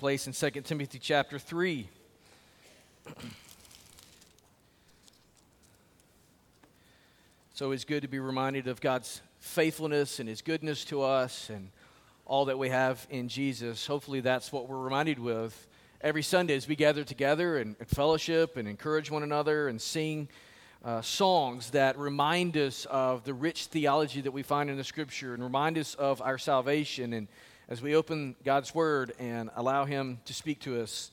place in 2 Timothy chapter 3. It's always good to be reminded of God's faithfulness and His goodness to us and all that we have in Jesus. Hopefully, that's what we're reminded with every Sunday as we gather together and, and fellowship and encourage one another and sing uh, songs that remind us of the rich theology that we find in the Scripture and remind us of our salvation. And as we open God's Word and allow Him to speak to us,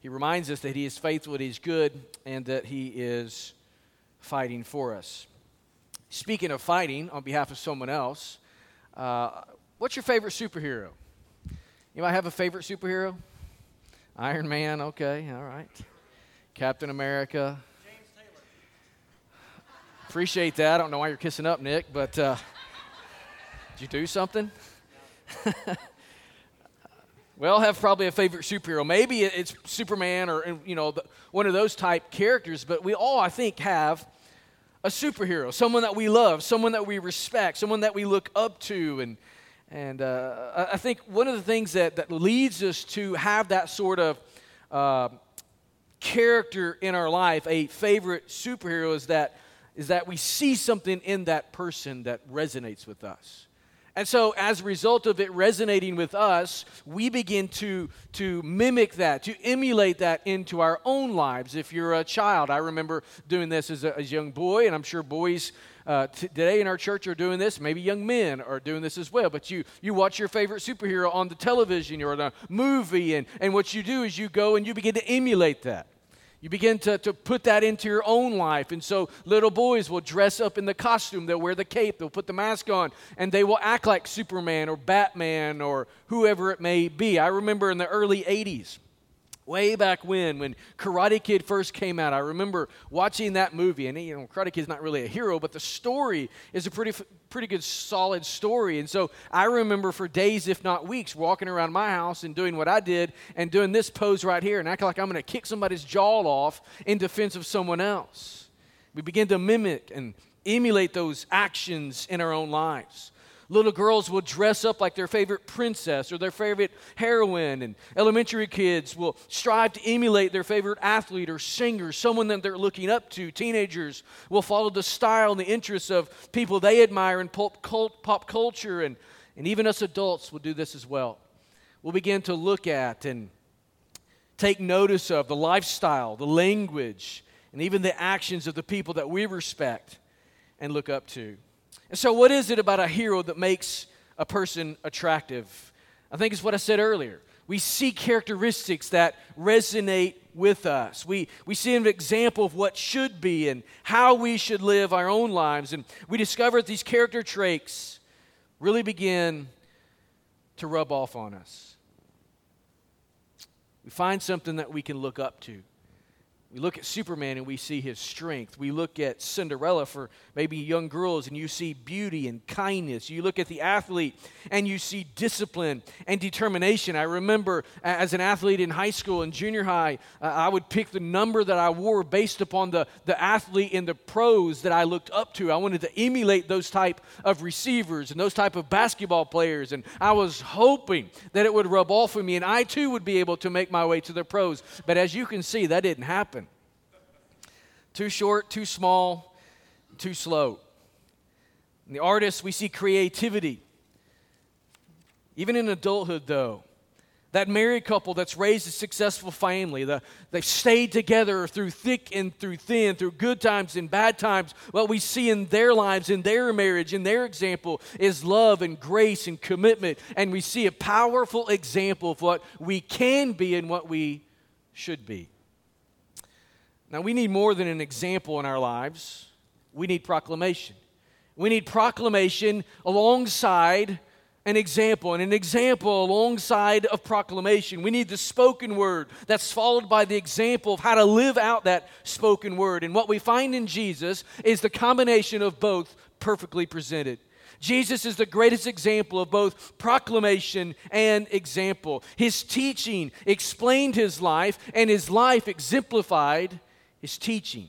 He reminds us that He is faithful, that He's good, and that He is fighting for us. Speaking of fighting on behalf of someone else, uh, what's your favorite superhero? You might have a favorite superhero? Iron Man, okay, all right. Captain America. James Taylor. Appreciate that. I don't know why you're kissing up, Nick, but uh, did you do something? we all have probably a favorite superhero. Maybe it's Superman or you know one of those type characters, but we all, I think, have a superhero, someone that we love, someone that we respect, someone that we look up to. And, and uh, I think one of the things that, that leads us to have that sort of uh, character in our life, a favorite superhero, is that, is that we see something in that person that resonates with us. And so, as a result of it resonating with us, we begin to, to mimic that, to emulate that into our own lives. If you're a child, I remember doing this as a, as a young boy, and I'm sure boys uh, today in our church are doing this. Maybe young men are doing this as well. But you, you watch your favorite superhero on the television or the movie, and, and what you do is you go and you begin to emulate that. You begin to, to put that into your own life. And so little boys will dress up in the costume, they'll wear the cape, they'll put the mask on, and they will act like Superman or Batman or whoever it may be. I remember in the early 80s, way back when, when Karate Kid first came out, I remember watching that movie. And, you know, Karate Kid's not really a hero, but the story is a pretty, pretty good, solid story. And so I remember for days, if not weeks, walking around my house and doing what I did and doing this pose right here and acting like I'm going to kick somebody's jaw off in defense of someone else. We begin to mimic and emulate those actions in our own lives. Little girls will dress up like their favorite princess or their favorite heroine, and elementary kids will strive to emulate their favorite athlete or singer, someone that they're looking up to. Teenagers will follow the style and the interests of people they admire in pop, cult, pop culture, and, and even us adults will do this as well. We'll begin to look at and take notice of the lifestyle, the language, and even the actions of the people that we respect and look up to. And so, what is it about a hero that makes a person attractive? I think it's what I said earlier. We see characteristics that resonate with us. We, we see an example of what should be and how we should live our own lives. And we discover that these character traits really begin to rub off on us. We find something that we can look up to. We look at Superman and we see his strength. We look at Cinderella for maybe young girls and you see beauty and kindness. You look at the athlete and you see discipline and determination. I remember as an athlete in high school and junior high, uh, I would pick the number that I wore based upon the, the athlete in the pros that I looked up to. I wanted to emulate those type of receivers and those type of basketball players. And I was hoping that it would rub off on me and I too would be able to make my way to the pros. But as you can see, that didn't happen. Too short, too small, too slow. In the artists, we see creativity. Even in adulthood, though, that married couple that's raised a successful family, the, they've stayed together through thick and through thin, through good times and bad times. What we see in their lives, in their marriage, in their example is love and grace and commitment. And we see a powerful example of what we can be and what we should be. Now, we need more than an example in our lives, we need proclamation. We need proclamation alongside an example, and an example alongside of proclamation. We need the spoken word that's followed by the example of how to live out that spoken word. And what we find in Jesus is the combination of both perfectly presented. Jesus is the greatest example of both proclamation and example. His teaching explained his life, and his life exemplified his teaching.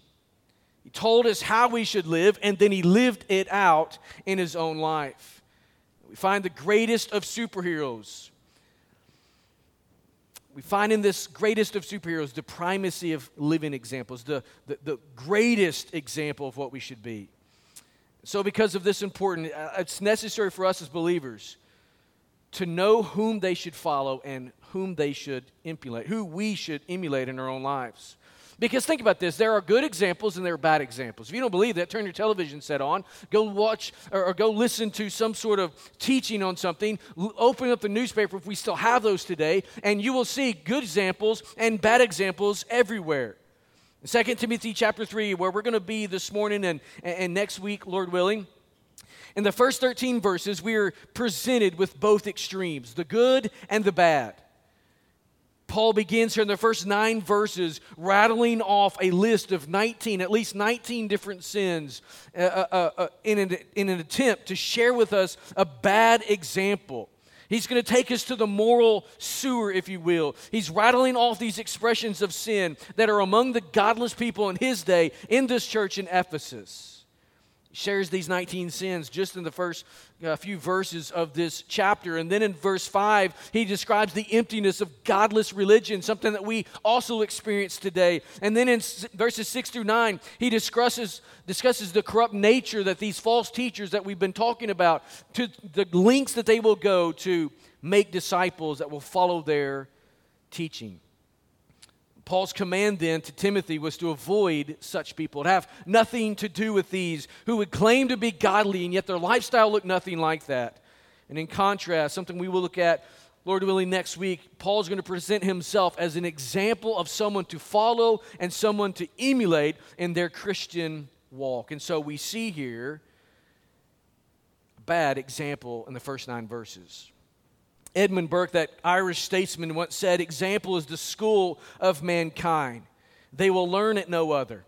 He told us how we should live, and then he lived it out in his own life. We find the greatest of superheroes we find in this greatest of superheroes the primacy of living examples, the, the, the greatest example of what we should be. So, because of this important, uh, it's necessary for us as believers to know whom they should follow and whom they should emulate, who we should emulate in our own lives. Because think about this there are good examples and there are bad examples. If you don't believe that, turn your television set on, go watch or, or go listen to some sort of teaching on something, L- open up the newspaper if we still have those today, and you will see good examples and bad examples everywhere. 2 Timothy chapter 3, where we're going to be this morning and, and next week, Lord willing. In the first 13 verses, we are presented with both extremes, the good and the bad. Paul begins here in the first nine verses rattling off a list of 19, at least 19 different sins uh, uh, uh, uh, in, an, in an attempt to share with us a bad example. He's going to take us to the moral sewer, if you will. He's rattling off these expressions of sin that are among the godless people in his day in this church in Ephesus shares these 19 sins just in the first uh, few verses of this chapter. And then in verse 5, he describes the emptiness of godless religion, something that we also experience today. And then in s- verses 6 through 9, he discusses, discusses the corrupt nature that these false teachers that we've been talking about, to the lengths that they will go to make disciples that will follow their teaching. Paul's command then to Timothy was to avoid such people, to have nothing to do with these who would claim to be godly and yet their lifestyle looked nothing like that. And in contrast, something we will look at, Lord willing, next week, Paul's going to present himself as an example of someone to follow and someone to emulate in their Christian walk. And so we see here a bad example in the first nine verses. Edmund Burke, that Irish statesman, once said, Example is the school of mankind. They will learn it no other.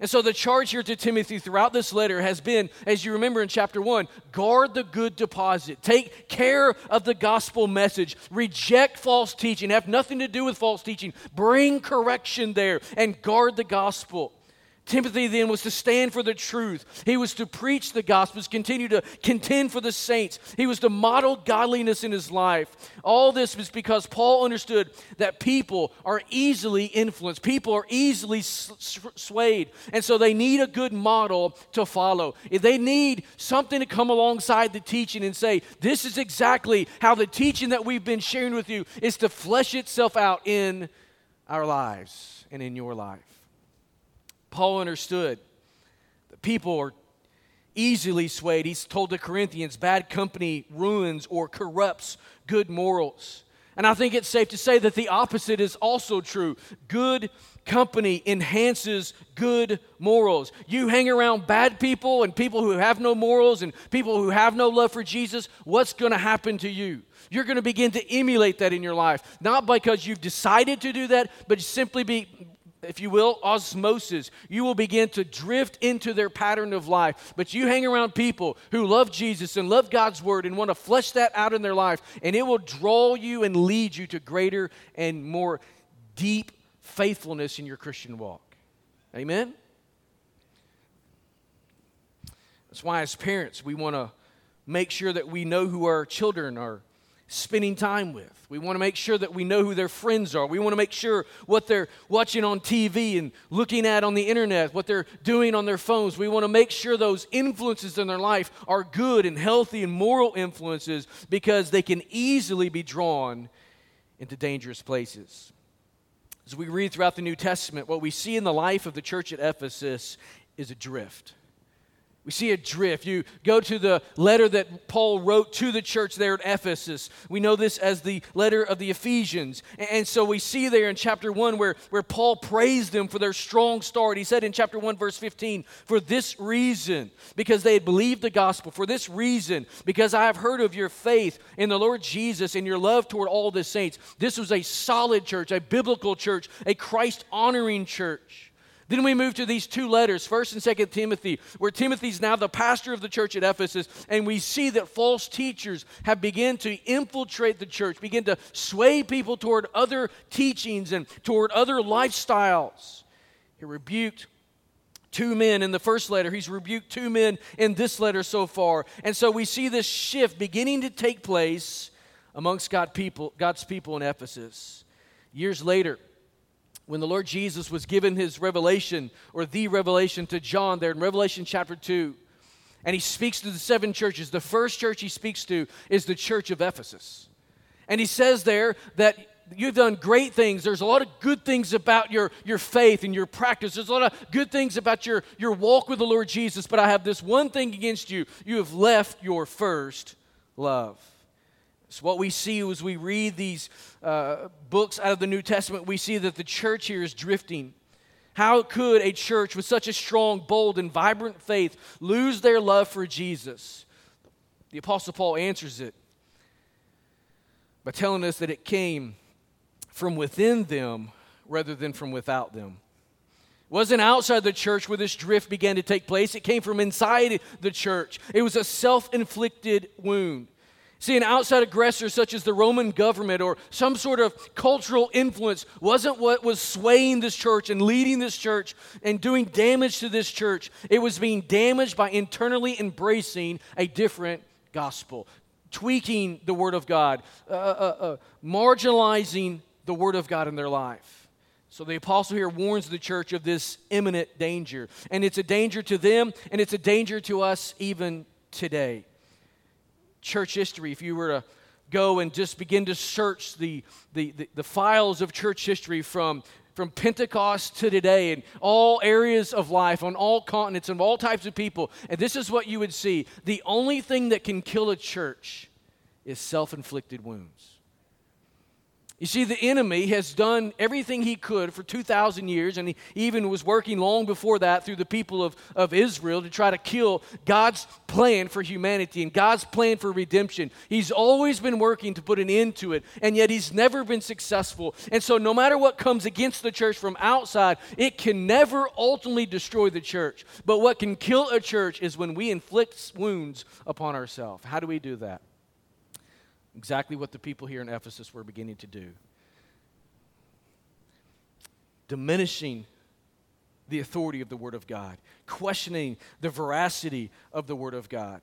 And so the charge here to Timothy throughout this letter has been, as you remember in chapter 1, guard the good deposit. Take care of the gospel message. Reject false teaching. Have nothing to do with false teaching. Bring correction there and guard the gospel. Timothy then was to stand for the truth. He was to preach the gospels, continue to contend for the saints. He was to model godliness in his life. All this was because Paul understood that people are easily influenced, people are easily swayed. And so they need a good model to follow. They need something to come alongside the teaching and say, this is exactly how the teaching that we've been sharing with you is to flesh itself out in our lives and in your life. Paul understood that people are easily swayed. He's told the Corinthians bad company ruins or corrupts good morals. And I think it's safe to say that the opposite is also true. Good company enhances good morals. You hang around bad people and people who have no morals and people who have no love for Jesus, what's going to happen to you? You're going to begin to emulate that in your life. Not because you've decided to do that, but simply be, if you will, osmosis. You will begin to drift into their pattern of life. But you hang around people who love Jesus and love God's word and want to flesh that out in their life, and it will draw you and lead you to greater and more deep faithfulness in your Christian walk. Amen? That's why, as parents, we want to make sure that we know who our children are spending time with. We want to make sure that we know who their friends are. We want to make sure what they're watching on TV and looking at on the internet, what they're doing on their phones. We want to make sure those influences in their life are good and healthy and moral influences because they can easily be drawn into dangerous places. As we read throughout the New Testament, what we see in the life of the church at Ephesus is a drift. We see a drift. You go to the letter that Paul wrote to the church there at Ephesus. We know this as the letter of the Ephesians. And so we see there in chapter 1 where, where Paul praised them for their strong start. He said in chapter 1, verse 15, For this reason, because they had believed the gospel, for this reason, because I have heard of your faith in the Lord Jesus and your love toward all the saints. This was a solid church, a biblical church, a Christ honoring church. Then we move to these two letters, 1st and 2nd Timothy, where Timothy's now the pastor of the church at Ephesus, and we see that false teachers have begun to infiltrate the church, begin to sway people toward other teachings and toward other lifestyles. He rebuked two men in the first letter. He's rebuked two men in this letter so far. And so we see this shift beginning to take place amongst God people, God's people in Ephesus. Years later, when the Lord Jesus was given his revelation or the revelation to John there in Revelation chapter 2, and he speaks to the seven churches, the first church he speaks to is the church of Ephesus. And he says there that you've done great things. There's a lot of good things about your, your faith and your practice. There's a lot of good things about your, your walk with the Lord Jesus, but I have this one thing against you. You have left your first love. So, what we see as we read these uh, books out of the New Testament, we see that the church here is drifting. How could a church with such a strong, bold, and vibrant faith lose their love for Jesus? The Apostle Paul answers it by telling us that it came from within them rather than from without them. It wasn't outside the church where this drift began to take place, it came from inside the church. It was a self inflicted wound. See, an outside aggressor such as the Roman government or some sort of cultural influence wasn't what was swaying this church and leading this church and doing damage to this church. It was being damaged by internally embracing a different gospel, tweaking the Word of God, uh, uh, uh, marginalizing the Word of God in their life. So the apostle here warns the church of this imminent danger. And it's a danger to them, and it's a danger to us even today church history, if you were to go and just begin to search the, the, the, the, files of church history from, from Pentecost to today in all areas of life, on all continents, and all types of people, and this is what you would see the only thing that can kill a church is self inflicted wounds. You see, the enemy has done everything he could for 2,000 years, and he even was working long before that through the people of, of Israel to try to kill God's plan for humanity and God's plan for redemption. He's always been working to put an end to it, and yet he's never been successful. And so, no matter what comes against the church from outside, it can never ultimately destroy the church. But what can kill a church is when we inflict wounds upon ourselves. How do we do that? Exactly what the people here in Ephesus were beginning to do. Diminishing the authority of the Word of God, questioning the veracity of the Word of God.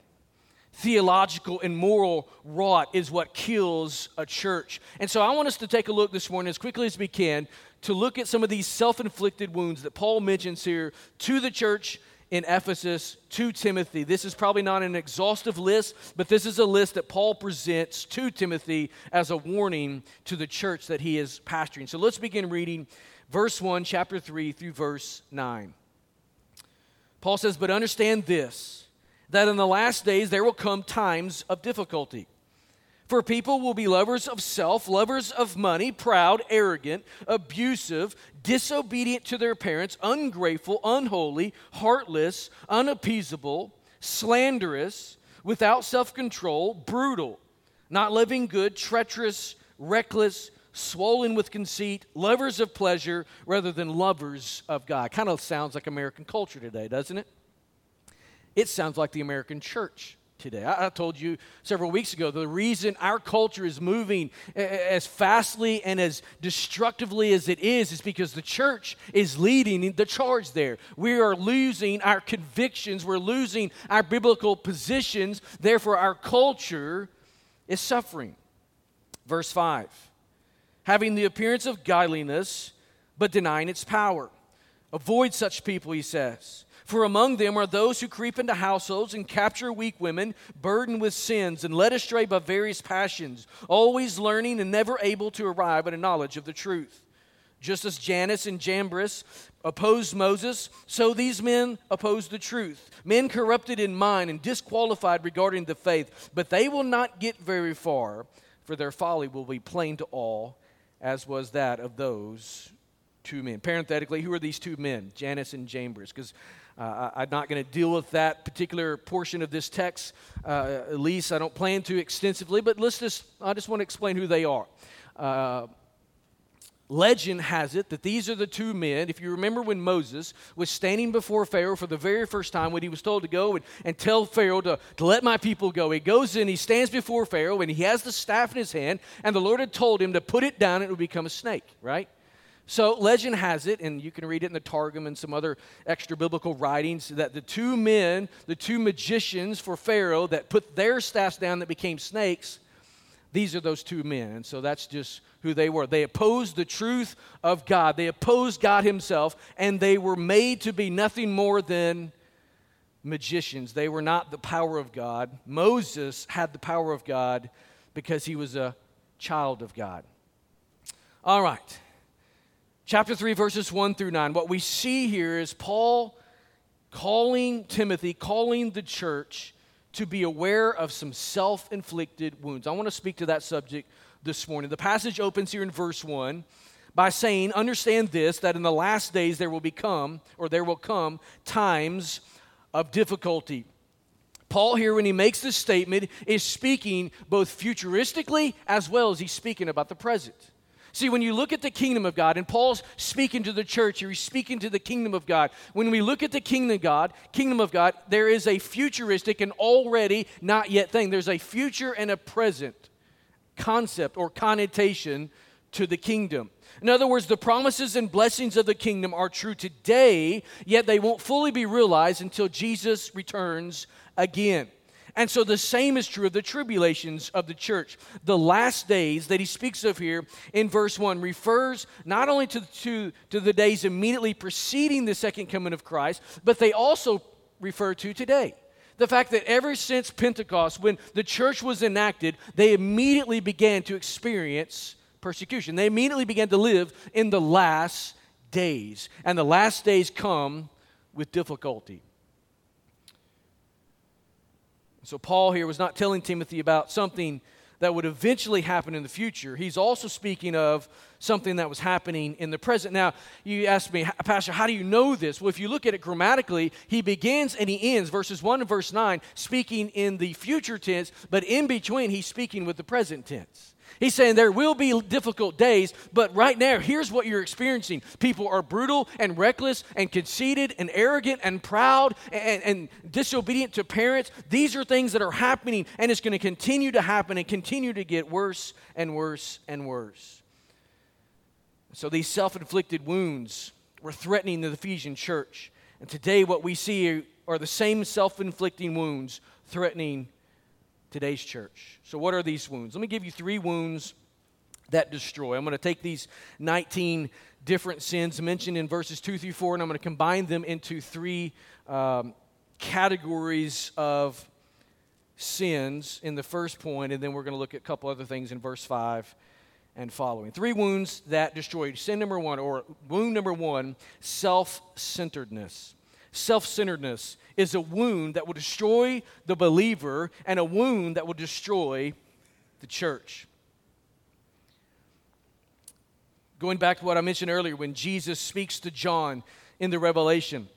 Theological and moral rot is what kills a church. And so I want us to take a look this morning, as quickly as we can, to look at some of these self inflicted wounds that Paul mentions here to the church in Ephesus to Timothy. This is probably not an exhaustive list, but this is a list that Paul presents to Timothy as a warning to the church that he is pastoring. So let's begin reading verse 1, chapter 3 through verse 9. Paul says, But understand this, that in the last days there will come times of difficulty. For people will be lovers of self, lovers of money, proud, arrogant, abusive, disobedient to their parents, ungrateful, unholy, heartless, unappeasable, slanderous, without self control, brutal, not living good, treacherous, reckless, swollen with conceit, lovers of pleasure rather than lovers of God. Kind of sounds like American culture today, doesn't it? It sounds like the American church today. I, I, told you several weeks ago the reason our culture is moving as fastly and as destructively as it is is because the church is leading the charge there. We are losing our convictions, we're losing our biblical positions, therefore, our culture is suffering. Verse 5 having the appearance of godliness, but denying its power. Avoid such people, he says. For among them are those who creep into households and capture weak women, burdened with sins and led astray by various passions, always learning and never able to arrive at a knowledge of the truth. Just as Jannes and Jambres opposed Moses, so these men oppose the truth. Men corrupted in mind and disqualified regarding the faith, but they will not get very far, for their folly will be plain to all, as was that of those two men. Parenthetically, who are these two men, Jannes and Jambres? Because uh, I'm not going to deal with that particular portion of this text, uh, at least I don't plan to extensively, but let's just, I just want to explain who they are. Uh, legend has it that these are the two men. If you remember when Moses was standing before Pharaoh for the very first time, when he was told to go and, and tell Pharaoh to, to let my people go, he goes in, he stands before Pharaoh, and he has the staff in his hand, and the Lord had told him to put it down and it would become a snake, right? So, legend has it, and you can read it in the Targum and some other extra biblical writings, that the two men, the two magicians for Pharaoh that put their staffs down that became snakes, these are those two men. And so that's just who they were. They opposed the truth of God, they opposed God Himself, and they were made to be nothing more than magicians. They were not the power of God. Moses had the power of God because he was a child of God. All right. Chapter 3, verses 1 through 9. What we see here is Paul calling Timothy, calling the church to be aware of some self inflicted wounds. I want to speak to that subject this morning. The passage opens here in verse 1 by saying, Understand this, that in the last days there will become, or there will come, times of difficulty. Paul, here, when he makes this statement, is speaking both futuristically as well as he's speaking about the present. See, when you look at the kingdom of God, and Paul's speaking to the church, he's speaking to the kingdom of God. When we look at the kingdom of God, kingdom of God, there is a futuristic and already not yet thing. There's a future and a present concept or connotation to the kingdom. In other words, the promises and blessings of the kingdom are true today, yet they won't fully be realized until Jesus returns again. And so the same is true of the tribulations of the church. The last days that he speaks of here in verse 1 refers not only to, to, to the days immediately preceding the second coming of Christ, but they also refer to today the fact that ever since Pentecost, when the church was enacted, they immediately began to experience persecution. They immediately began to live in the last days. And the last days come with difficulty. So, Paul here was not telling Timothy about something that would eventually happen in the future. He's also speaking of something that was happening in the present. Now, you ask me, Pastor, how do you know this? Well, if you look at it grammatically, he begins and he ends, verses 1 and verse 9, speaking in the future tense, but in between, he's speaking with the present tense. He's saying there will be difficult days, but right now, here's what you're experiencing. People are brutal and reckless and conceited and arrogant and proud and, and disobedient to parents. These are things that are happening, and it's going to continue to happen and continue to get worse and worse and worse. So these self inflicted wounds were threatening the Ephesian church. And today, what we see are the same self inflicting wounds threatening today's church. So, what are these wounds? Let me give you three wounds that destroy. I'm going to take these 19 different sins mentioned in verses 2 through 4, and I'm going to combine them into three um, categories of sins in the first point, and then we're going to look at a couple other things in verse 5 and following. Three wounds that destroy. Sin number one, or wound number one, self centeredness. Self centeredness is a wound that will destroy the believer and a wound that will destroy the church. Going back to what I mentioned earlier, when Jesus speaks to John in the Revelation,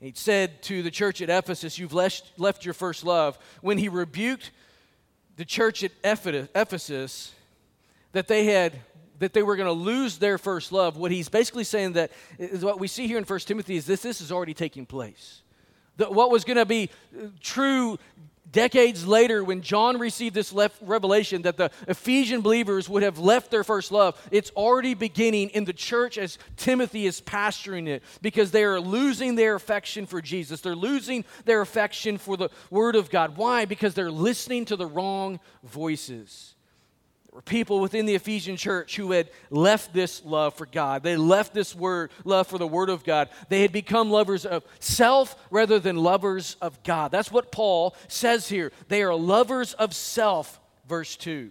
he said to the church at Ephesus, You've left, left your first love. When he rebuked the church at Ephesus, that they had that they were going to lose their first love. What he's basically saying that is what we see here in 1 Timothy is this this is already taking place. That what was going to be uh, true decades later when John received this revelation that the Ephesian believers would have left their first love, it's already beginning in the church as Timothy is pastoring it because they are losing their affection for Jesus. They're losing their affection for the Word of God. Why? Because they're listening to the wrong voices were people within the Ephesian church who had left this love for God. They left this word, love for the Word of God. They had become lovers of self rather than lovers of God. That's what Paul says here. They are lovers of self, verse 2.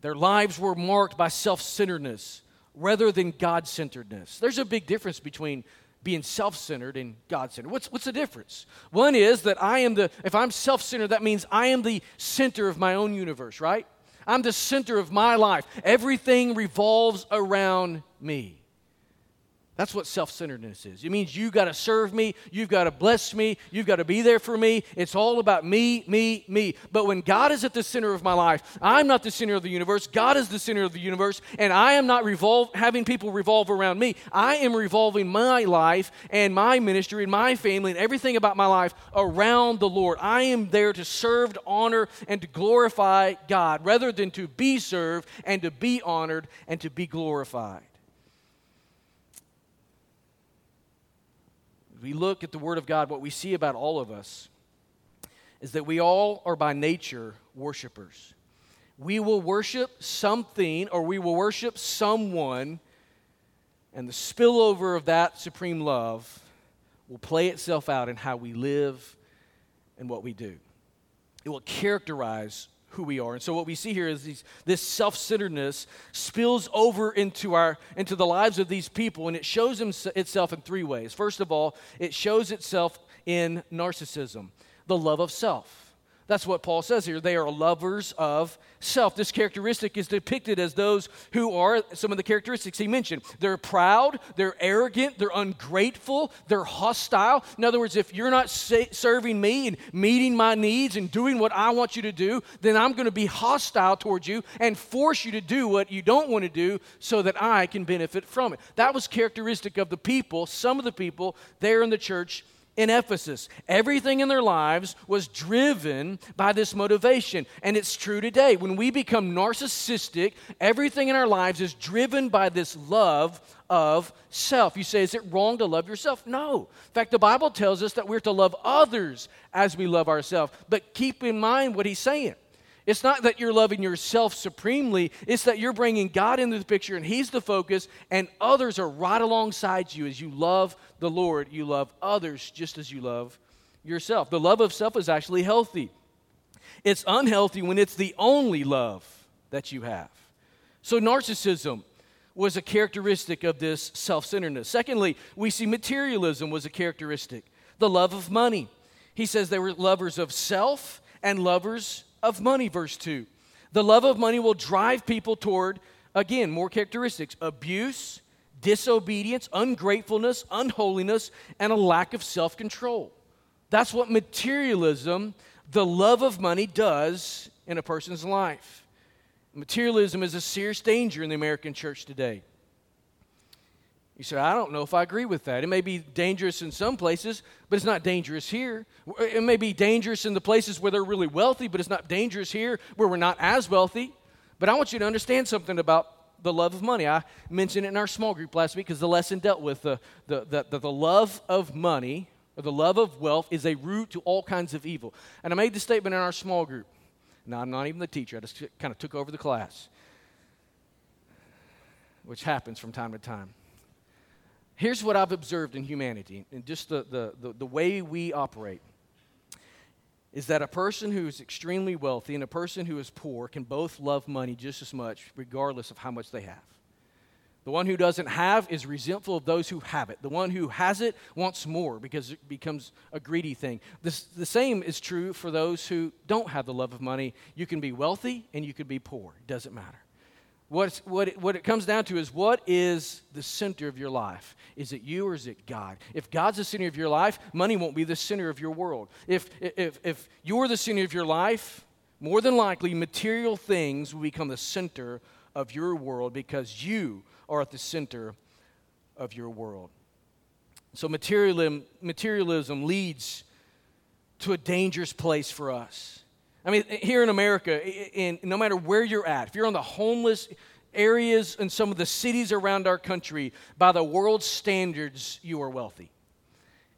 Their lives were marked by self centeredness rather than God centeredness. There's a big difference between being self-centered and God-centered. What's, what's the difference? One is that I am the, if I'm self-centered, that means I am the center of my own universe, right? I'm the center of my life. Everything revolves around me. That's what self centeredness is. It means you've got to serve me, you've got to bless me, you've got to be there for me. It's all about me, me, me. But when God is at the center of my life, I'm not the center of the universe. God is the center of the universe, and I am not revolve, having people revolve around me. I am revolving my life and my ministry and my family and everything about my life around the Lord. I am there to serve, to honor, and to glorify God rather than to be served and to be honored and to be glorified. We look at the Word of God, what we see about all of us is that we all are by nature worshipers. We will worship something or we will worship someone, and the spillover of that supreme love will play itself out in how we live and what we do. It will characterize who we are. And so what we see here is these, this self-centeredness spills over into our into the lives of these people and it shows itself in three ways. First of all, it shows itself in narcissism, the love of self. That's what Paul says here. They are lovers of self. This characteristic is depicted as those who are some of the characteristics he mentioned. They're proud, they're arrogant, they're ungrateful, they're hostile. In other words, if you're not sa- serving me and meeting my needs and doing what I want you to do, then I'm going to be hostile towards you and force you to do what you don't want to do so that I can benefit from it. That was characteristic of the people, some of the people there in the church in Ephesus. Everything in their lives was driven by this motivation. And it's true today. When we become narcissistic, everything in our lives is driven by this love of self. You say, is it wrong to love yourself? No. In fact, the Bible tells us that we're to love others as we love ourselves. But keep in mind what he's saying. It's not that you're loving yourself supremely, it's that you're bringing God into the picture and He's the focus, and others are right alongside you as you love the Lord. You love others just as you love yourself. The love of self is actually healthy, it's unhealthy when it's the only love that you have. So, narcissism was a characteristic of this self centeredness. Secondly, we see materialism was a characteristic, the love of money. He says they were lovers of self and lovers of money, verse 2. The love of money will drive people toward, again, more characteristics abuse, disobedience, ungratefulness, unholiness, and a lack of self control. That's what materialism, the love of money, does in a person's life. Materialism is a serious danger in the American church today. You say, I don't know if I agree with that. It may be dangerous in some places, but it's not dangerous here. It may be dangerous in the places where they're really wealthy, but it's not dangerous here where we're not as wealthy. But I want you to understand something about the love of money. I mentioned it in our small group last week because the lesson dealt with the, the, the, the, love of money or the love of wealth is a root to all kinds of evil. And I made the statement in our small group. Now, I'm not even the teacher, I just kind of took over the class, which happens from time to time. Here's what I've observed in humanity and just the, the, the, the, way we operate is that a person who is extremely wealthy and a person who is poor can both love money just as much, regardless of how much they have. The one who doesn't have is resentful of those who have it. The one who has it wants more because it becomes a greedy thing. This, the same is true for those who don't have the love of money. You can be wealthy and you can be poor, it doesn't matter. What's, what, it, what it comes down to is what is the center of your life? Is it you or is it God? If God's the center of your life, money won't be the center of your world. If, if, if you're the center of your life, more than likely material things will become the center of your world because you are at the center of your world. So materialism, materialism leads to a dangerous place for us. I mean, here in America, in, no matter where you're at, if you're on the homeless areas in some of the cities around our country, by the world's standards, you are wealthy.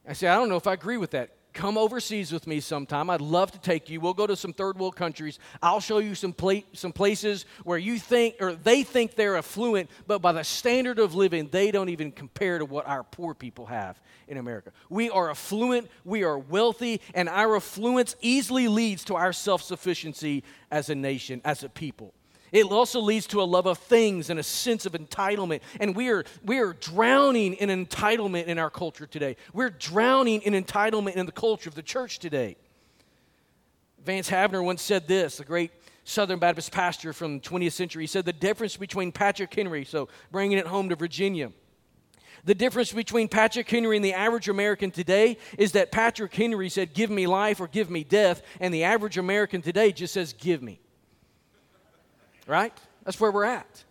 I say, I don't know if I agree with that. Come overseas with me sometime. I'd love to take you. We'll go to some third world countries. I'll show you some, pla- some places where you think, or they think they're affluent, but by the standard of living, they don't even compare to what our poor people have in America. We are affluent, we are wealthy, and our affluence easily leads to our self sufficiency as a nation, as a people. It also leads to a love of things and a sense of entitlement. And we are, we are drowning in entitlement in our culture today. We're drowning in entitlement in the culture of the church today. Vance Havner once said this, the great Southern Baptist pastor from the 20th century. He said the difference between Patrick Henry, so bringing it home to Virginia, the difference between Patrick Henry and the average American today is that Patrick Henry said, Give me life or give me death, and the average American today just says, Give me. Right? That's where we're at.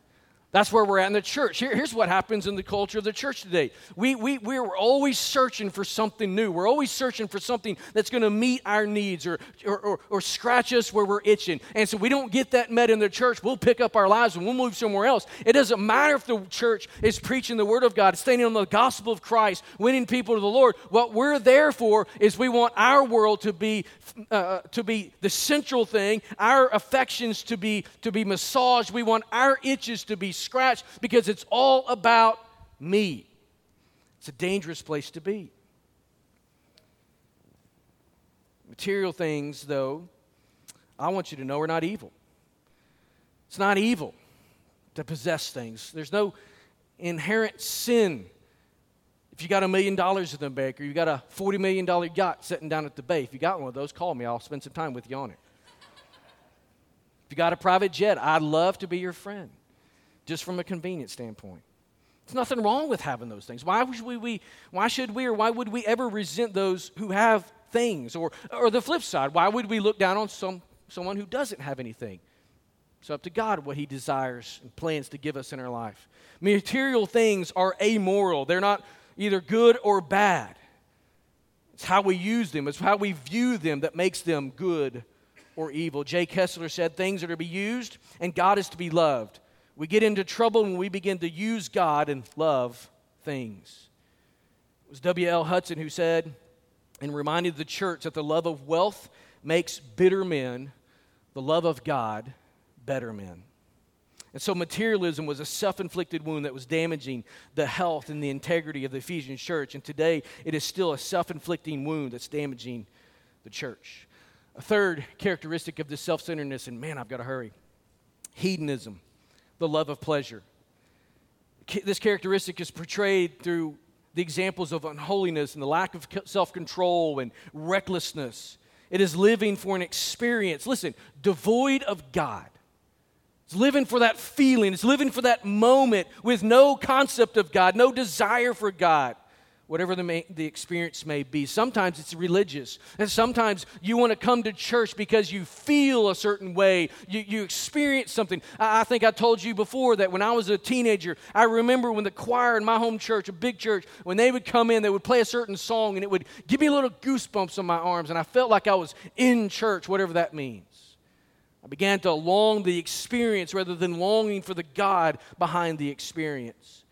That's where we're at in the church. Here, here's what happens in the culture of the church today. We, we, we're always searching for something new. We're always searching for something that's going to meet our needs or, or, or, or, scratch us where we're itching. And so we don't get that met in the church. We'll pick up our lives and we'll move somewhere else. It doesn't matter if the church is preaching the Word of God, standing on the gospel of Christ, winning people to the Lord. What we're there for is we want our world to be, uh, to be the central thing, our affections to be, to be massaged. We want our itches to be scratch because it's all about me. It's a dangerous place to be. Material things, though, I want you to know are not evil. It's not evil to possess things. There's no inherent sin. If you got a million dollars in the bank or you got a $40 million yacht sitting down at the bay, if you got one of those, call me. I'll spend some time with you on it. If you got a private jet, I'd love to be your friend just from a convenience standpoint. There's nothing wrong with having those things. Why should we, why should we or why would we ever resent those who have things? Or, or the flip side, why would we look down on some, someone who doesn't have anything? It's up to God what He desires and plans to give us in our life. Material things are amoral, they're not either good or bad. It's how we use them, it's how we view them that makes them good or evil. Jay Kessler said things are to be used and God is to be loved. We get into trouble when we begin to use God and love things. It was W.L. Hudson who said and reminded the church that the love of wealth makes bitter men, the love of God, better men. And so materialism was a self inflicted wound that was damaging the health and the integrity of the Ephesian church. And today it is still a self inflicting wound that's damaging the church. A third characteristic of this self centeredness, and man, I've got to hurry hedonism the love of pleasure. This characteristic is portrayed through the examples of unholiness and the lack of self control and recklessness. It is living for an experience, listen, devoid of God. It's living for that feeling, it's living for that moment with no concept of God, no desire for God whatever the, may, the experience may be. Sometimes it's religious, and sometimes you want to come to church because you feel a certain way, you, you experience something. I, I, think I told you before that when I was a teenager, I remember when the choir in my home church, a big church, when they would come in, they would play a certain song, and it would give me a little goosebumps on my arms, and I felt like I was in church, whatever that means. I began to long the experience rather than longing for the God behind the experience.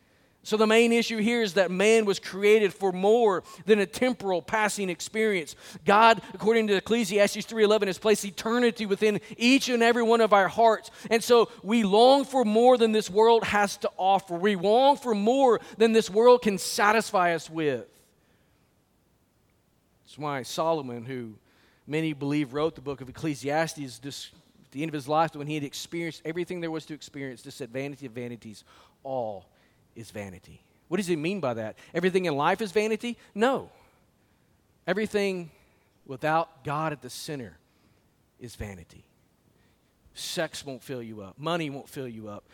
So, the main issue here is that man was created for more than a temporal passing experience. God, according to Ecclesiastes 3:11, has placed eternity within each and every one of our hearts. And so we long for more than this world has to offer. We long for more than this world can satisfy us with. That's why Solomon, who many believe wrote the book of Ecclesiastes, at the end of his life, when he had experienced everything there was to experience, just said, Vanity of vanities, all is vanity. What does he mean by that? Everything in life is vanity? No. Everything without God at the center is vanity. Sex won't fill you up. Money won't fill you up.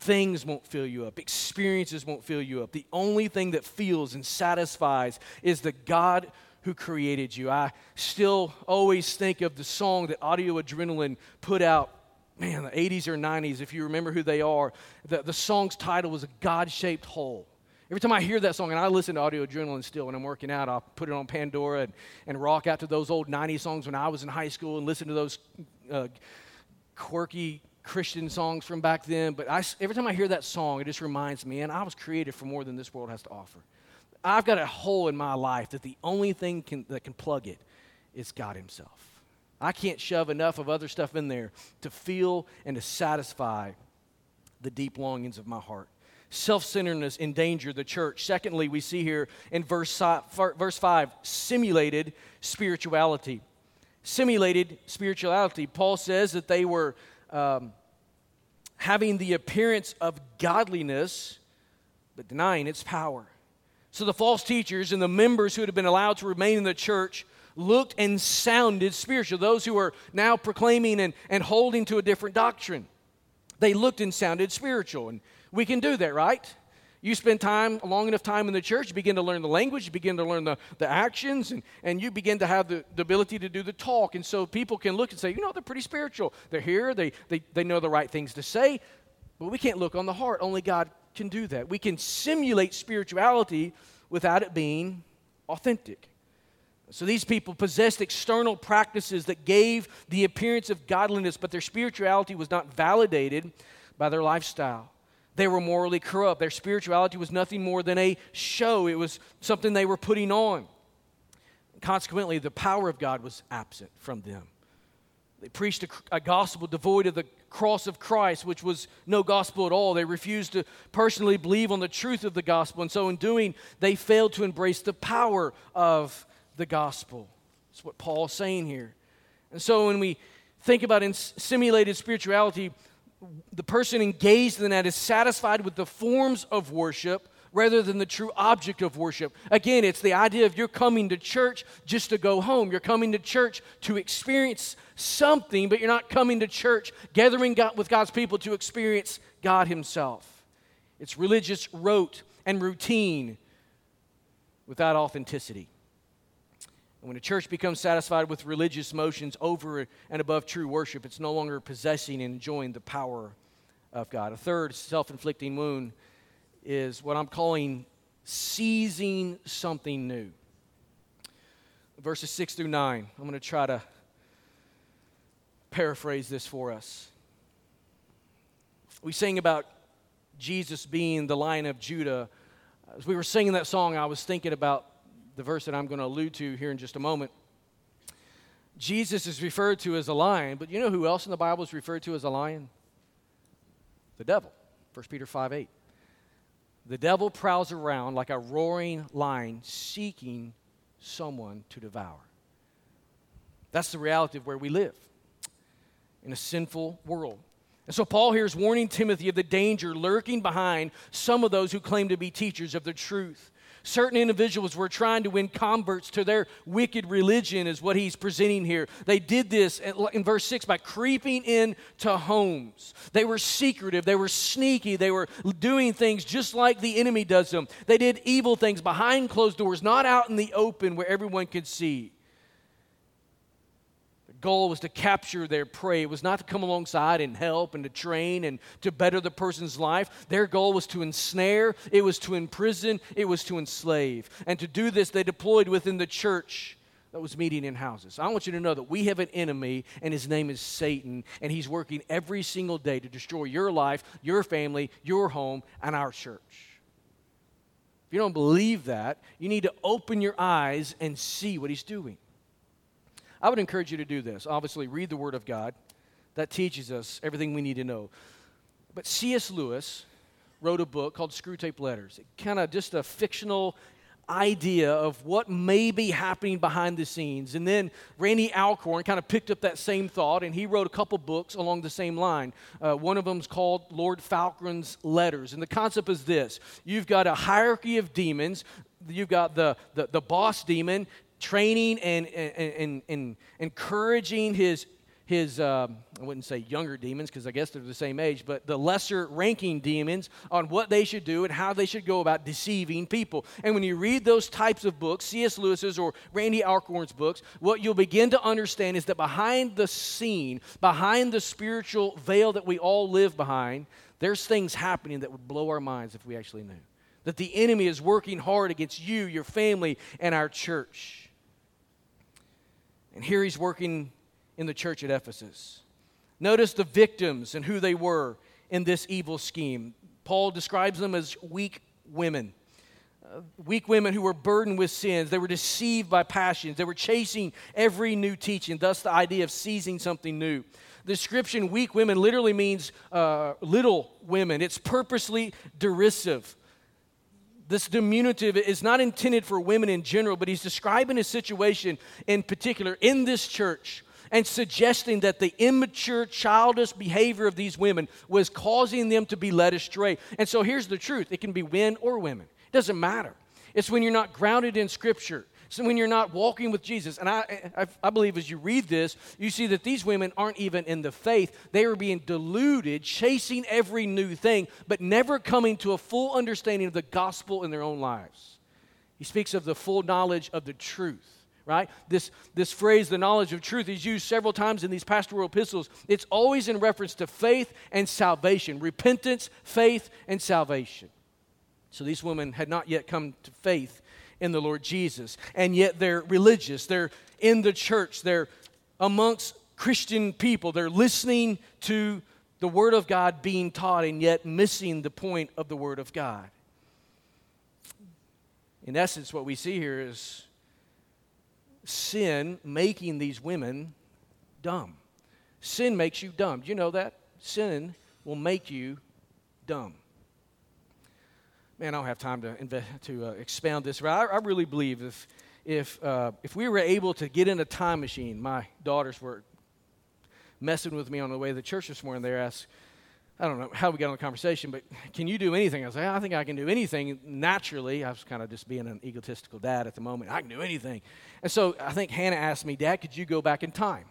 Things won't fill you up. Experiences won't fill you up. The only thing that fills and satisfies is the God who created you. I still always think of the song that Audio Adrenaline put out man, the 80s or 90s, if you remember who they are, the, the song's title was A God Shaped Hole. Every time I hear that song, and I listen to Audio Adrenaline still when I'm working out, I'll put it on Pandora and, and rock out to those old 90s songs when I was in high school and listen to those uh, quirky Christian songs from back then. But I, every time I hear that song, it just reminds me, and I was created for more than this world has to offer. I've got a hole in my life that the only thing can, that can plug it is God Himself. I can't shove enough of other stuff in there to feel and to satisfy the deep longings of my heart. Self centeredness endangered the church. Secondly, we see here in verse, verse 5 simulated spirituality. Simulated spirituality. Paul says that they were um, having the appearance of godliness, but denying its power. So the false teachers and the members who had been allowed to remain in the church looked and sounded spiritual. Those who are now proclaiming and, and holding to a different doctrine, they looked and sounded spiritual. And we can do that, right? You spend time, long enough time in the church, you begin to learn the language, you begin to learn the, the actions, and, and you begin to have the, the ability to do the talk. And so people can look and say, you know, they're pretty spiritual. They're here, they, they, they know the right things to say. But we can't look on the heart. Only God can do that. We can simulate spirituality without it being authentic. So these people possessed external practices that gave the appearance of godliness, but their spirituality was not validated by their lifestyle. They were morally corrupt. Their spirituality was nothing more than a show, it was something they were putting on. Consequently, the power of God was absent from them. They preached a, a, gospel devoid of the cross of Christ, which was no gospel at all. They refused to personally believe on the truth of the gospel. And so, in doing, they failed to embrace the power of the gospel. That's what Paul is saying here. And so, when we think about in simulated spirituality, the person engaged in that is satisfied with the forms of worship rather than the true object of worship. Again, it's the idea of you're coming to church just to go home. You're coming to church to experience something, but you're not coming to church gathering God, with God's people to experience God Himself. It's religious rote and routine without authenticity. And when a church becomes satisfied with religious motions over and above true worship, it's no longer possessing and enjoying the power of God. A third self inflicting wound is what I'm calling seizing something new. Verses 6 through 9. I'm going to try to paraphrase this for us. We sing about Jesus being the lion of Judah. As we were singing that song, I was thinking about the verse that I'm going to allude to here in just a moment. Jesus is referred to as a lion, but you know who else in the Bible is referred to as a lion? The devil. 1 Peter 5 8. The devil prowls around like a roaring lion seeking someone to devour. That's the reality of where we live in a sinful world. And so Paul here is warning Timothy of the danger lurking behind some of those who claim to be teachers of the truth. Certain individuals were trying to win converts to their wicked religion, is what he's presenting here. They did this in verse 6 by creeping into homes. They were secretive, they were sneaky, they were doing things just like the enemy does them. They did evil things behind closed doors, not out in the open where everyone could see goal was to capture their prey. It was not to come alongside and help and to train and to better the person's life. Their goal was to ensnare, it was to imprison, it was to enslave. And to do this, they deployed within the church that was meeting in houses. I want you to know that we have an enemy, and his name is Satan, and he's working every single day to destroy your life, your family, your home, and our church. If you don't believe that, you need to open your eyes and see what he's doing. I would encourage you to do this. Obviously, read the Word of God. That teaches us everything we need to know. But C.S. Lewis wrote a book called Screwtape Letters. Kind of just a fictional idea of what may be happening behind the scenes. And then Randy Alcorn kind of picked up that same thought and he wrote a couple books along the same line. Uh, one of them is called Lord Foulgrin's Letters. And the concept is this you've got a hierarchy of demons. You've got the, the, the boss demon, training and, and, and, and encouraging his, his um, I wouldn't say younger demons because I guess they're the same age, but the lesser ranking demons on what they should do and how they should go about deceiving people. And when you read those types of books, C.S. Lewis's or Randy Alcorn's books, what you'll begin to understand is that behind the scene, behind the spiritual veil that we all live behind, there's things happening that would blow our minds if we actually knew. That the enemy is working hard against you, your family, and our church. And here he's working in the church at Ephesus. Notice the victims and who they were in this evil scheme. Paul describes them as weak women. Uh, weak women who were burdened with sins. They were deceived by passions. They were chasing every new teaching, thus, the idea of seizing something new. The description weak women literally means uh, little women, it's purposely derisive this diminutive is not intended for women in general, but he's describing a situation in particular in this church and suggesting that the immature, childish behavior of these women was causing them to be led astray. And so here's the truth it can be men or women, it doesn't matter. It's when you're not grounded in Scripture. So when you're not walking with Jesus, and I, I, I, believe as you read this, you see that these women aren't even in the faith. They are being deluded, chasing every new thing, but never coming to a full understanding of the gospel in their own lives. He speaks of the full knowledge of the truth, right? This, this phrase, the knowledge of truth, is used several times in these pastoral epistles. It's always in reference to faith and salvation repentance, faith, and salvation. So these women had not yet come to faith in the Lord Jesus, and yet they're religious. They're in the church, they're amongst Christian people, they're listening to the Word of God being taught, and yet missing the point of the Word of God. In essence, what we see here is sin making these women dumb. Sin makes you dumb. Do you know that? Sin will make you dumb. I don't have time to, invest, to uh, expound this. I, I really believe if, if, uh, if we were able to get in a time machine, my daughters were messing with me on the way to the church this morning. They asked, I don't know how we got on the conversation, but can you do anything? I was like, I think I can do anything naturally. I was kind of just being an egotistical dad at the moment. I can do anything. And so I think Hannah asked me, Dad, could you go back in time?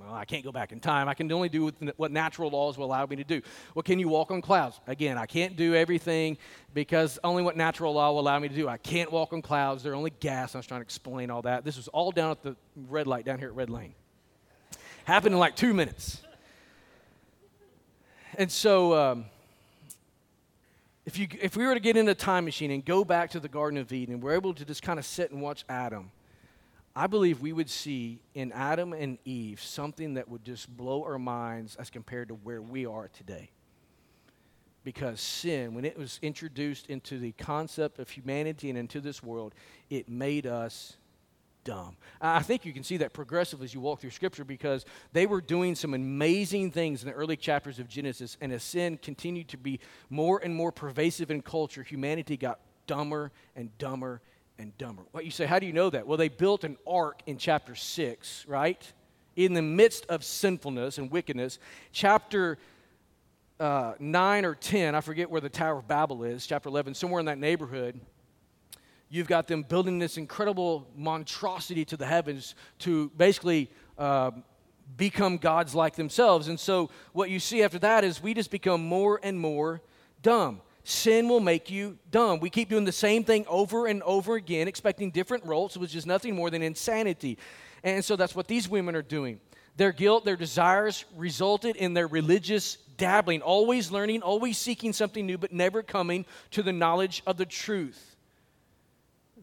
Well, I can't go back in time. I can only do what natural laws will allow me to do. Well, can you walk on clouds? Again, I can't do everything because only what natural law will allow me to do. I can't walk on clouds. They're only gas. I was trying to explain all that. This was all down at the red light down here at Red Lane. Happened in like two minutes. And so, um, if, you, if we were to get in a time machine and go back to the Garden of Eden, we're able to just kind of sit and watch Adam, I believe we would see in Adam and Eve something that would just blow our minds as compared to where we are today. Because sin, when it was introduced into the concept of humanity and into this world, it made us dumb. I think you can see that progressively as you walk through Scripture because they were doing some amazing things in the early chapters of Genesis, and as sin continued to be more and more pervasive in culture, humanity got dumber and dumber and dumber. What you say, how do you know that? Well, they built an ark in chapter 6, right? In the midst of sinfulness and wickedness. Chapter uh, 9 or 10, I forget where the Tower of Babel is, chapter 11, somewhere in that neighborhood you've got them building this incredible monstrosity to the heavens to basically uh, become gods like themselves. And so, what you see after that is we just become more and more dumb. Sin will make you dumb. We keep doing the same thing over and over again, expecting different results, which is nothing more than insanity. And so, that's what these women are doing. Their guilt, their desires resulted in their religious dabbling, always learning, always seeking something new, but never coming to the knowledge of the truth.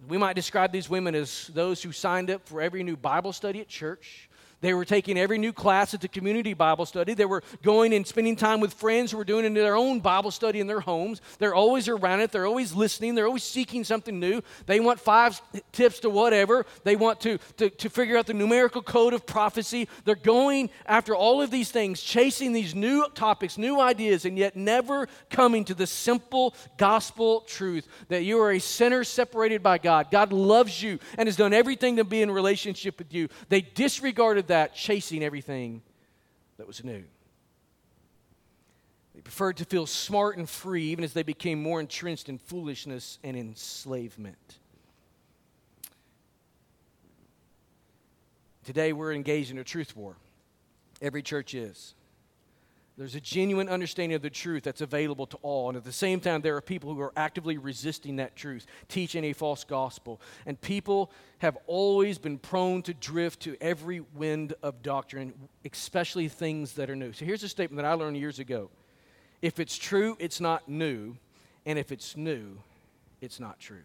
We might describe these women as those who signed up for every new Bible study at church, they were taking every new class at the community Bible study. They were going and spending time with friends who were doing their own Bible study in their homes. They're always around it. They're always listening. They're always seeking something new. They want five tips to whatever. They want to, to, to figure out the numerical code of prophecy. They're going after all of these things, chasing these new topics, new ideas, and yet never coming to the simple gospel truth that you are a sinner separated by God. God loves you and has done everything to be in relationship with you. They disregarded that chasing everything that was new. They preferred to feel smart and free even as they became more entrenched in foolishness and enslavement. Today, we're engaged in a truth war. Every church is. There's a genuine understanding of the truth that's available to all. And at the same time, there are people who are actively resisting that truth, teaching a false gospel. And people have always been prone to drift to every wind of doctrine, especially things that are new. So here's a statement that I learned years ago if it's true, it's not new. And if it's new, it's not true.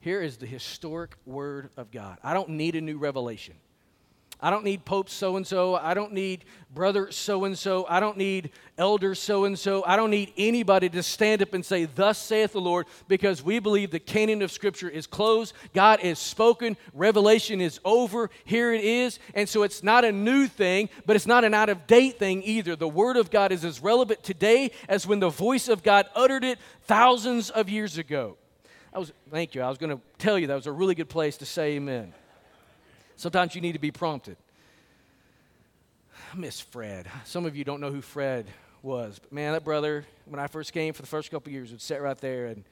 Here is the historic word of God. I don't need a new revelation. I don't need Pope so and so. I don't need brother so and so. I don't need elder so and so. I don't need anybody to stand up and say, Thus saith the Lord, because we believe the canon of Scripture is closed. God is spoken. Revelation is over. Here it is. And so it's not a new thing, but it's not an out of date thing either. The Word of God is as relevant today as when the voice of God uttered it thousands of years ago. I was, thank you. I was going to tell you that was a really good place to say amen. Sometimes you need to be prompted. I miss Fred. Some of you don't know who Fred was, but man, that brother, when I first came for the first couple years, would sit right there and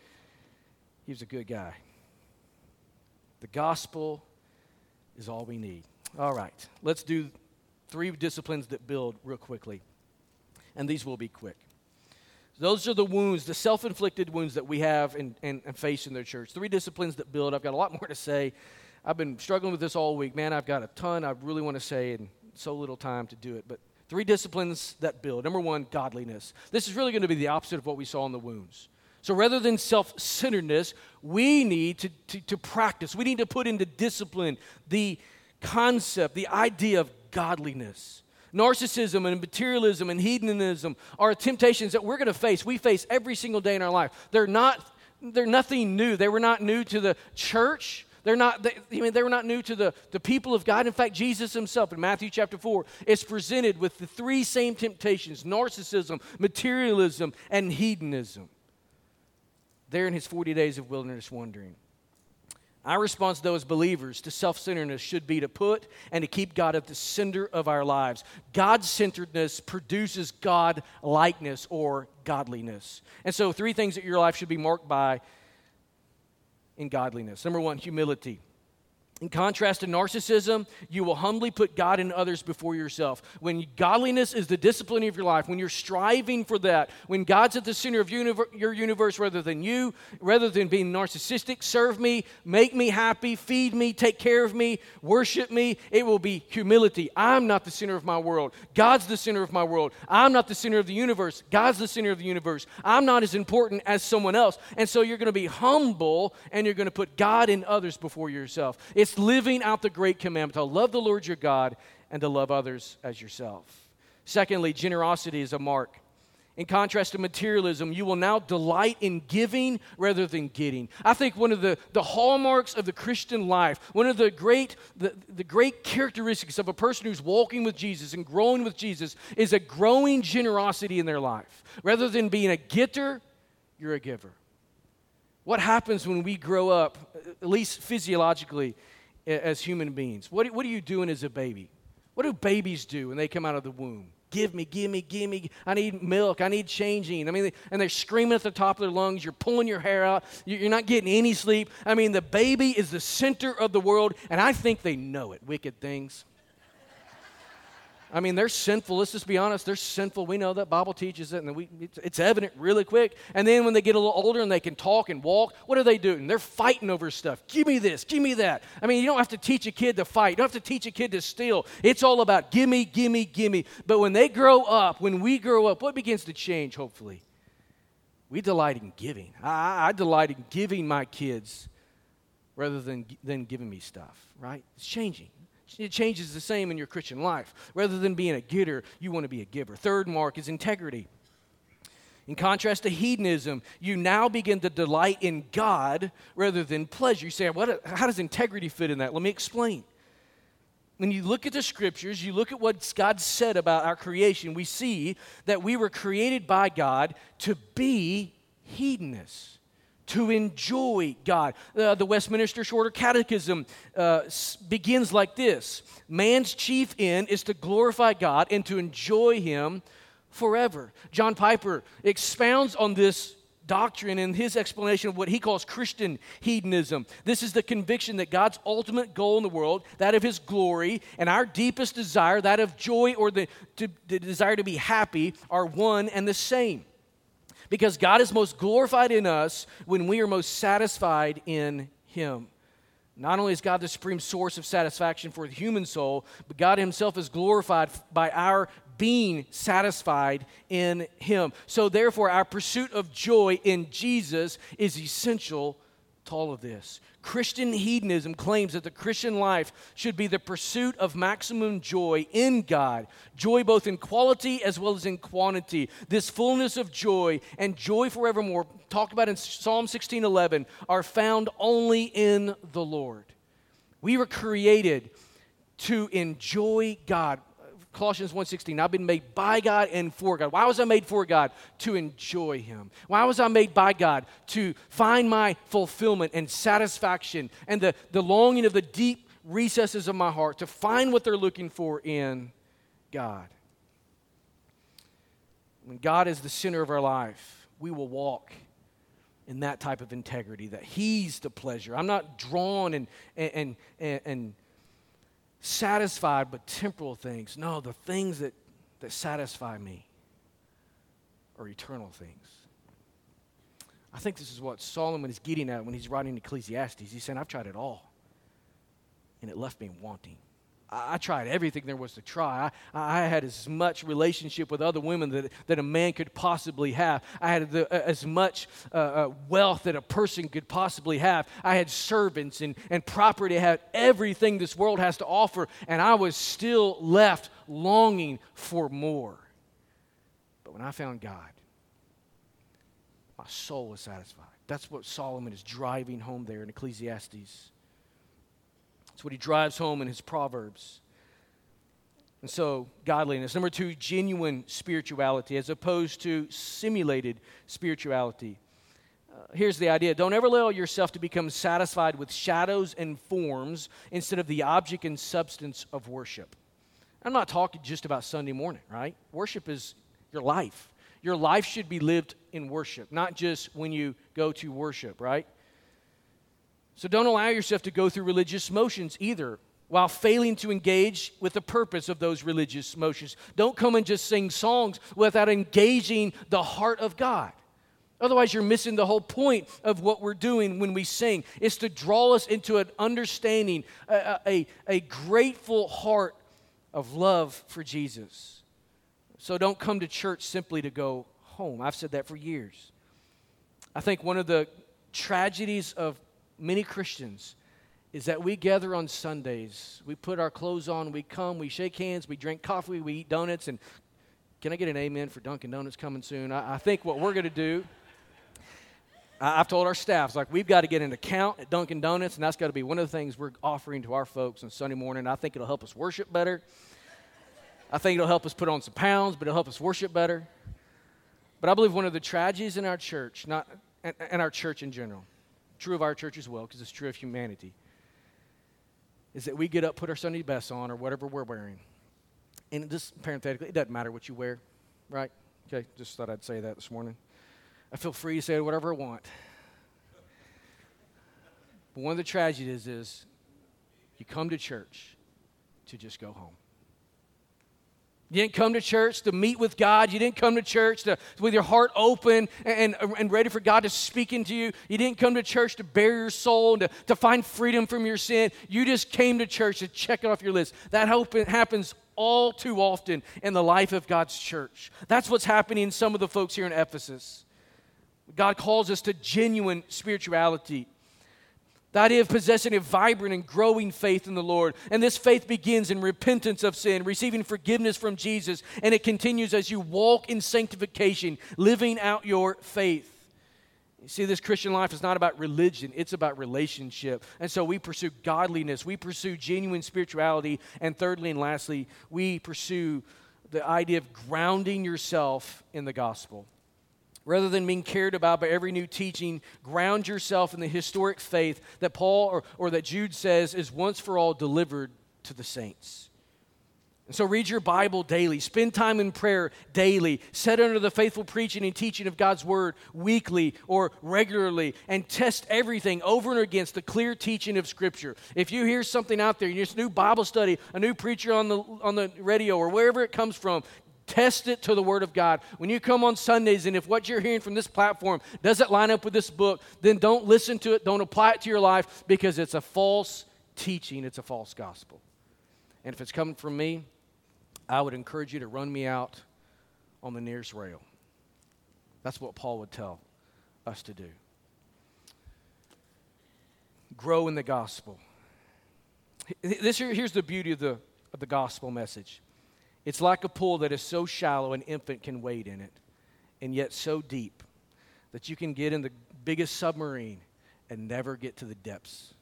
he was a good guy. The gospel is all we need. All right, let's do three disciplines that build real quickly, and these will be quick. Those are the wounds, the self inflicted wounds that we have and, and, and face in the church. Three disciplines that build. I've got a lot more to say. I've been struggling with this all week. Man, I've got a ton I really want to say and so little time to do it. But three disciplines that build. Number one, godliness. This is really going to be the opposite of what we saw in the wounds. So rather than self centeredness, we need to, to, to, practice, we need to put into discipline the concept, the idea of godliness. Narcissism and materialism and hedonism are temptations that we're going to face. We face every single day in our life. They're not they're nothing new. They were not new to the church. They're not, they, I mean, they were not new to the, the people of God. In fact, Jesus himself in Matthew chapter 4 is presented with the three same temptations narcissism, materialism, and hedonism. There in his 40 days of wilderness wandering. Our response, though, as believers to self centeredness should be to put and to keep God at the center of our lives. God centeredness produces God likeness or godliness. And so, three things that your life should be marked by in godliness. Number one, humility. In contrast to narcissism, you will humbly put God and others before yourself. When godliness is the discipline of your life, when you're striving for that, when God's at the center of your universe rather than you, rather than being narcissistic, serve me, make me happy, feed me, take care of me, worship me, it will be humility. I'm not the center of my world. God's the center of my world. I'm not the center of the universe. God's the center of the universe. I'm not as important as someone else. And so you're going to be humble and you're going to put God and others before yourself. It's it's living out the great commandment to love the Lord your God and to love others as yourself. Secondly, generosity is a mark. In contrast to materialism, you will now delight in giving rather than getting. I think one of the, the hallmarks of the Christian life, one of the great, the, the great characteristics of a person who's walking with Jesus and growing with Jesus is a growing generosity in their life. Rather than being a getter, you're a giver. What happens when we grow up, at least physiologically, as human beings. What, what are you doing as a baby? What do babies do when they come out of the womb? Give me, give me, give me. I need milk. I need changing. I mean, and they're screaming at the top of their lungs. You're pulling your hair out. You're not getting any sleep. I mean, the baby is the center of the world, and I think they know it. Wicked things. I mean, they're sinful. Let's just be honest. They're sinful. We know that. Bible teaches it, and we, it's, evident really quick. And then when they get a little older and they can talk and walk, what are they doing? They're fighting over stuff. Give me this. Give me that. I mean, you don't have to teach a kid to fight. You don't have to teach a kid to steal. It's all about gimme, gimme, gimme. But when they grow up, when we grow up, what begins to change, hopefully? We delight in giving. I, I delight in giving my kids rather than, than giving me stuff, right? It's changing. It changes the same in your Christian life. Rather than being a getter, you want to be a giver. Third mark is integrity. In contrast to hedonism, you now begin to delight in God rather than pleasure. You say, what, how does integrity fit in that? Let me explain. When you look at the scriptures, you look at what God said about our creation, we see that we were created by God to be hedonists to enjoy God. Uh, the Westminster Shorter Catechism uh, begins like this Man's chief end is to glorify God and to enjoy Him forever. John Piper expounds on this doctrine in his explanation of what he calls Christian hedonism. This is the conviction that God's ultimate goal in the world, that of his glory, and our deepest desire, that of joy or the, to, the desire to be happy, are one and the same. Because God is most glorified in us when we are most satisfied in Him. Not only is God the supreme source of satisfaction for the human soul, but God Himself is glorified by our being satisfied in Him. So, therefore, our pursuit of joy in Jesus is essential to all of this. Christian hedonism claims that the Christian life should be the pursuit of maximum joy in God, joy both in quality as well as in quantity. This fullness of joy and joy forevermore, talked about in Psalm 16:11, are found only in the Lord. We were created to enjoy God. Colossians 1:16, I've been made by God and for God. Why was I made for God? To enjoy him. Why was I made by God? To find my fulfillment and satisfaction and the, the longing of the deep recesses of my heart to find what they're looking for in God. When God is the center of our life, we will walk in that type of integrity that he's the pleasure. I'm not drawn and and and, and satisfied but temporal things. No, the things that, that satisfy me are eternal things. I think this is what Solomon is getting at when he's writing Ecclesiastes. He's saying, I've tried it all. and it left me wanting. I, tried everything there was to try. I, I, had as much relationship with other women that, that a man could possibly have. I had the, as much uh, uh, wealth that a person could possibly have. I had servants and, and property. I had everything this world has to offer, and I was still left longing for more. But when I found God, my soul was satisfied. That's what Solomon is driving home there in Ecclesiastes. That's what he drives home in his Proverbs. And so, godliness. Number two, genuine spirituality as opposed to simulated spirituality. Uh, here's the idea don't ever allow yourself to become satisfied with shadows and forms instead of the object and substance of worship. I'm not talking just about Sunday morning, right? Worship is your life. Your life should be lived in worship, not just when you go to worship, right? So don't allow yourself to go through religious motions either while failing to engage with the purpose of those religious motions. Don't come and just sing songs without engaging the heart of God. Otherwise, you're missing the whole point of what we're doing when we sing. It's to draw us into an understanding, a, a, a grateful heart of love for Jesus. So don't come to church simply to go home. I've said that for years. I think one of the tragedies of many Christians is that we gather on Sundays. We put our clothes on, we come, we shake hands, we drink coffee, we eat donuts. And can I get an amen for Dunkin' Donuts coming soon? I, I think what we're going to do, I, I've told our staffs, like, we've got to get an account at Dunkin' Donuts, and that's got to be one of the things we're offering to our folks on Sunday morning. I think it'll help us worship better. I think it'll help us put on some pounds, but it'll help us worship better. But I believe one of the tragedies in our church, not and our church in general, true of our church as well, because it's true of humanity, is that we get up, put our Sunday best on, or whatever we're wearing. And just parenthetically, it doesn't matter what you wear, right? Okay, just thought I'd say that this morning. I feel free to say whatever I want. But one of the tragedies is you come to church to just go home. You didn't come to church to meet with God. You didn't come to church to, with your heart open and, and ready for God to speak into you. You didn't come to church to bear your soul and to, to find freedom from your sin. You just came to church to check it off your list. That happens all too often in the life of God's church. That's what's happening in some of the folks here in Ephesus. God calls us to genuine spirituality. The idea of possessing a vibrant and growing faith in the Lord. And this faith begins in repentance of sin, receiving forgiveness from Jesus, and it continues as you walk in sanctification, living out your faith. You see, this Christian life is not about religion, it's about relationship. And so we pursue godliness, we pursue genuine spirituality, and thirdly and lastly, we pursue the idea of grounding yourself in the gospel. Rather than being cared about by every new teaching, ground yourself in the historic faith that Paul or, or that Jude says is once for all delivered to the saints. And so read your Bible daily, spend time in prayer daily, set under the faithful preaching and teaching of God's word weekly or regularly, and test everything over and against the clear teaching of Scripture. If you hear something out there, a new Bible study, a new preacher on the, on the radio, or wherever it comes from, Test it to the Word of God. When you come on Sundays, and if what you're hearing from this platform doesn't line up with this book, then don't listen to it, don't apply it to your life because it's a false teaching, it's a false gospel. And if it's coming from me, I would encourage you to run me out on the nearest rail. That's what Paul would tell us to do. Grow in the gospel. This, here's the beauty of the, of the gospel message it's like a pool that is so shallow an infant can wade in it, and yet so deep that you can get in the biggest submarine and never get to the depths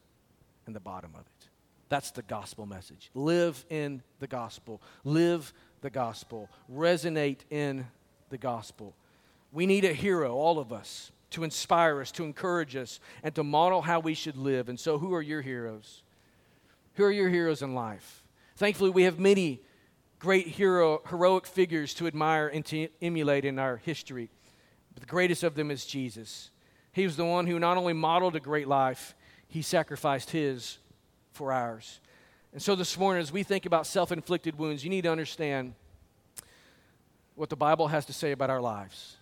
and the bottom of it. That's the gospel message. Live in the gospel. Live the gospel. Resonate in the gospel. We need a hero, all of us, to inspire us, to encourage us, and to model how we should live. And so, who are your heroes? Who are your heroes in life? Thankfully, we have many great hero, heroic figures to admire and to emulate in our history. But the greatest of them is Jesus. He was the one who not only modeled a great life, he sacrificed his for ours. And so this morning, as we think about self inflicted wounds, you need to understand what the Bible has to say about our lives.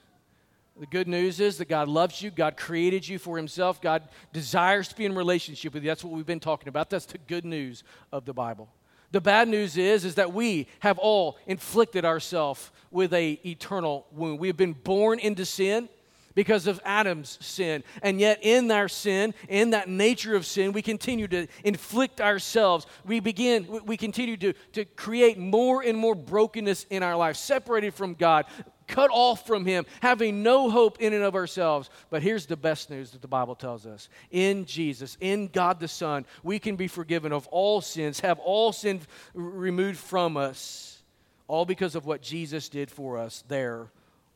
The good news is that God loves you. God created you for Himself. God desires to be in relationship with you. That's what we've been talking about. That's the good news of the Bible. The bad news is, is that we have all inflicted ourselves with a eternal wound. We have been born into sin because of Adam's sin. And yet, in our sin, in that nature of sin, we continue to inflict ourselves. We begin, we continue to, to create more and more brokenness in our life, separated from God, cut off from Him, having no hope in and of ourselves. But here's the best news that the Bible tells us in Jesus, in God the Son, we can be forgiven of all sins, have all sin removed from us, all because of what Jesus did for us there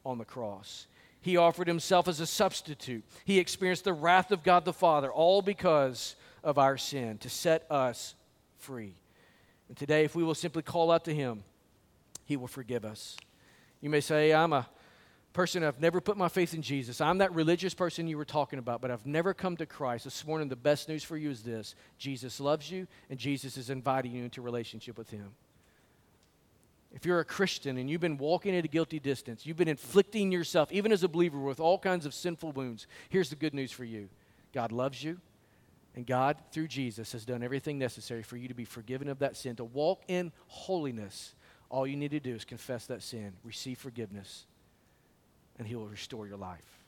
on the cross. He offered himself as a substitute. He experienced the wrath of God the Father, all because of our sin, to set us free. And today, if we will simply call out to him, he will forgive us. You may say, I'm a person, I've never put my faith in Jesus. I'm that religious person you were talking about, but I've never come to Christ. This morning, the best news for you is this Jesus loves you, and Jesus is inviting you into relationship with Him. If you're a Christian and you've been walking at a guilty distance, you've been inflicting yourself, even as a believer, with all kinds of sinful wounds, here's the good news for you God loves you, and God, through Jesus, has done everything necessary for you to be forgiven of that sin, to walk in holiness all you need to do is confess that sin, receive forgiveness, and He will restore your life.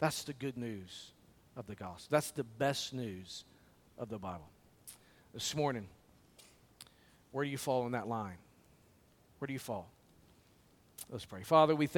That's the good news of the gospel. That's the best news of the Bible. This morning, where do you fall in that line? Where do you fall? Let's pray. Father, we